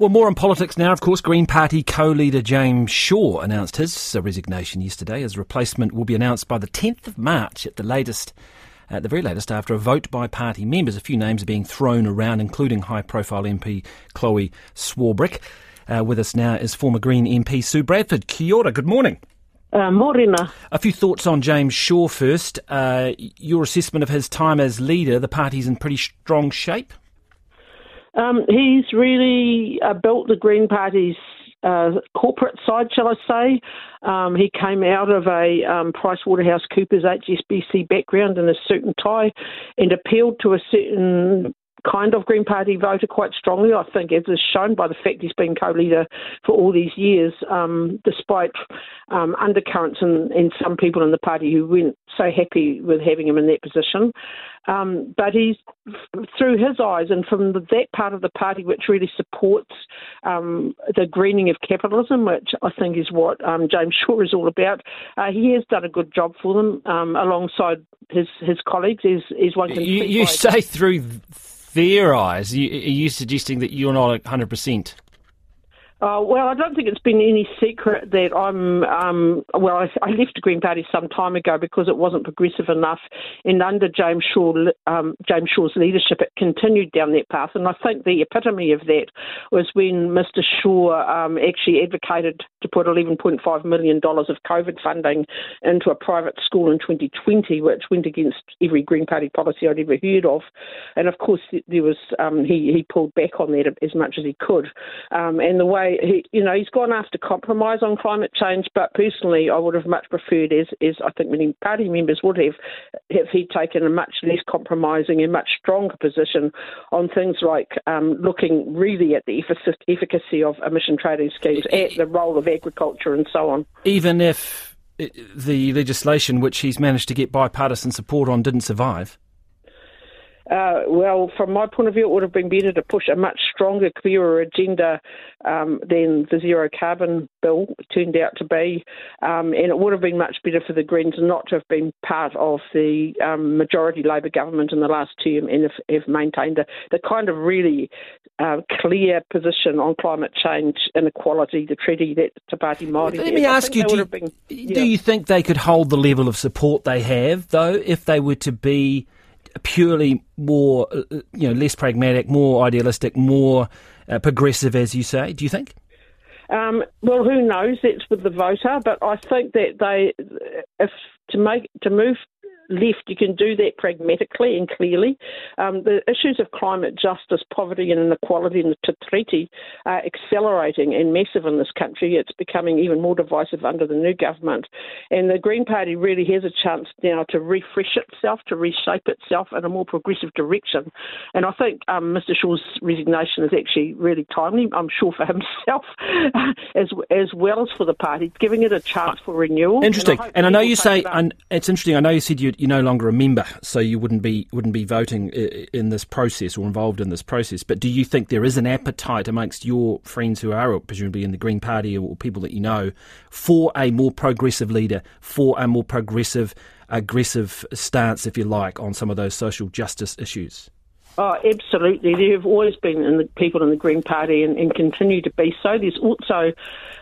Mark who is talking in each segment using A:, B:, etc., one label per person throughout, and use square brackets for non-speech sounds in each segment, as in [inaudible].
A: Well, more on politics now. Of course, Green Party co-leader James Shaw announced his resignation yesterday. His replacement will be announced by the 10th of March at the latest. At the very latest, after a vote by party members, a few names are being thrown around, including high-profile MP Chlöe Swarbrick. Uh, with us now is former Green MP Sue Bradford. Kia ora, good morning.
B: Uh, morena.
A: A few thoughts on James Shaw first. Uh, your assessment of his time as leader, the party's in pretty strong shape?
B: Um, he's really uh, built the Green Party's uh, corporate side, shall I say. Um, he came out of a um, PricewaterhouseCoopers HSBC background in a suit and tie and appealed to a certain kind of Green Party voter quite strongly. I think, as is shown by the fact he's been co-leader for all these years, um, despite um, undercurrents in, in, some people in the party who weren't so happy with having him in that position. Um, but he's through his eyes and from the, that part of the party which really supports um, the greening of capitalism, which I think is what um, James Shaw is all about. Uh, he has done a good job for them um, alongside his his colleagues. Is is one can
A: you, you say through their eyes? Are you suggesting that you're not 100%?
B: Uh, well, I don't think it's been any secret that I'm. Um, well, I, I, left the Green Party some time ago because it wasn't progressive enough, and under James Shaw, um, James Shaw's leadership, it continued down that path. And I think the epitome of that was when Mr. Shaw um, actually advocated to put 11.5 million dollars of COVID funding into a private school in 2020, which went against every Green Party policy I'd ever heard of. And of course, there was um, he he pulled back on that as much as he could, um, and the way he, you know, he's gone after compromise on climate change, but personally, I would have much preferred, as, as I think many party members would have, if he'd taken a much less compromising and much stronger position on things like um, looking really at the efficacy of emission trading schemes, at the role of agriculture, and so on.
A: Even if the legislation which he's managed to get bipartisan support on didn't survive?
B: Uh, well, from my point of view, it would have been better to push a much stronger, clearer agenda um, than the zero carbon bill turned out to be. Um, and it would have been much better for the Greens not to have been part of the um, majority Labour government in the last term and have, have maintained the, the kind of really uh, clear position on climate change, inequality, the treaty that Te Pāti Māori
A: Let me ask you, do, been, yeah. do you think they could hold the level of support they have, though, if they were to be purely more, uh, uh, you know, less pragmatic, more idealistic, more uh, progressive, as you say? Do you think?
B: Um, well, who knows? That's with the voter, but I think that they, if to make to move left, you can do that pragmatically and clearly. Um, the issues of climate justice, poverty, and inequality in the treaty are accelerating and massive in this country. It's becoming even more divisive under the new government. And the Green Party really has a chance now to refresh itself, to reshape itself in a more progressive direction. And I think um, Mr. Shaw's resignation is actually really timely, I'm sure, for himself [laughs] as, as well as for the party, giving it a chance for renewal.
A: Interesting. And I, and I know you say, and it's interesting, I know you said you you're no longer a member, so you wouldn't be wouldn't be voting in this process or involved in this process. But do you think there is an appetite amongst your friends who are presumably in the Green Party or people that you know for a more progressive leader, for a more progressive, aggressive stance, if you like, on some of those social justice issues?
B: Oh, absolutely. There have always been in the people in the Green Party and, and continue to be so. There's also,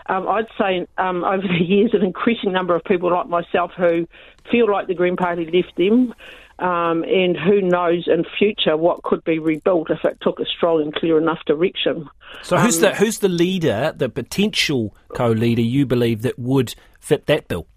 B: um, I'd say, um, over the years, an increasing number of people like myself who feel like the Green Party left them. Um, and who knows in future what could be rebuilt if it took a strong and clear enough direction.
A: So, who's the um, who's the leader, the potential co-leader you believe that would fit that bill?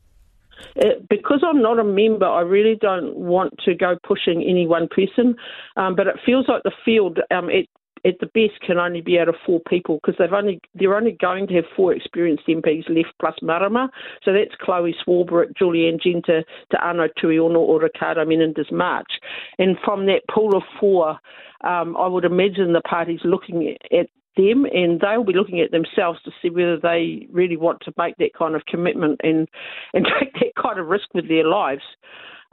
B: Uh, because I'm not a member, I really don't want to go pushing any one person. Um, but it feels like the field um, at, the best can only be out of four people because they've only they're only going to have four experienced MPs left plus Marama. So that's Chlöe Swarbrick, Julie Anne Genter, Teanau Tuiono or Ricardo Menendez March. And from that pool of four, um, I would imagine the party's looking at them and they'll be looking at themselves to see whether they really want to make that kind of commitment and, and [laughs] take that kind of risk with their lives.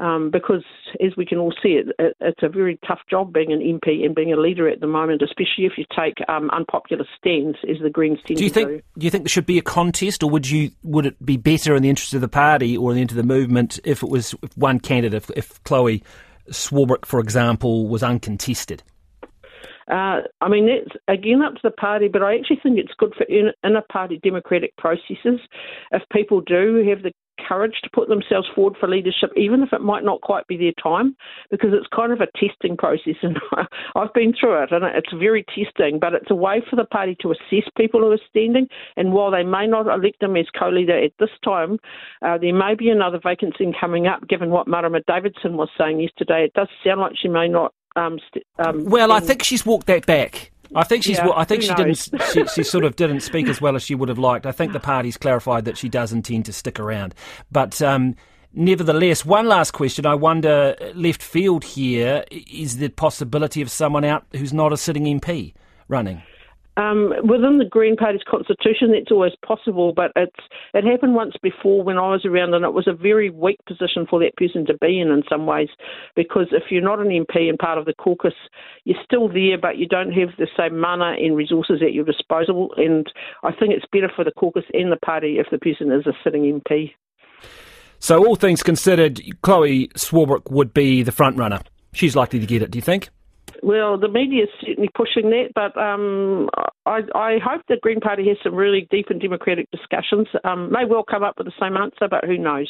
B: Um, because as we can all see, it, it, it's a very tough job being an MP and being a leader at the moment, especially if you take um, unpopular stands, as the Greens tend
A: do you think,
B: do.
A: Do you think there should be a contest, or would you would it be better in the interest of the party or in the interest of the movement if it was one candidate, if, if Chlöe Swarbrick, for example, was uncontested?
B: Uh, I mean, that's again up to the party, but I actually think it's good for inner party democratic processes if people do have the courage to put themselves forward for leadership, even if it might not quite be their time, because it's kind of a testing process. [laughs] And I've been through it, and it's very testing, but it's a way for the party to assess people who are standing. And while they may not elect them as co leader at this time, uh, there may be another vacancy coming up, given what Marama Davidson was saying yesterday. It does sound like she may not. Um, st- um,
A: well, I think she's walked that back. I think she's. Yeah, I think she knows? didn't. She, she, sort of didn't speak as well as she would have liked. I think the [sighs] party's clarified that she does intend to stick around, but. Um, nevertheless, one last question. I wonder, left field here, is the possibility of someone out who's not a sitting MP running?
B: Um, within the Green Party's constitution, that's always possible, but it's it happened once before when I was around, and it was a very weak position for that person to be in in some ways, because if you're not an MP and part of the caucus, you're still there, but you don't have the same mana and resources at your disposal. And I think it's better for the caucus and the party if the person is a sitting MP.
A: So, all things considered, Chlöe Swarbrick would be the front runner. She's likely to get it. Do you think?
B: Well, the media is certainly pushing that, but um, I, I, hope the Green Party has some really deep and democratic discussions. Um, may well come up with the same answer, but who knows?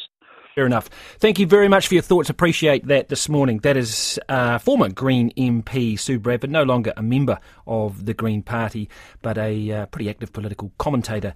A: Fair enough. Thank you very much for your thoughts. Appreciate that this morning. That is uh, former Green MP Sue Bradford, no longer a member of the Green Party, but a uh, pretty active political commentator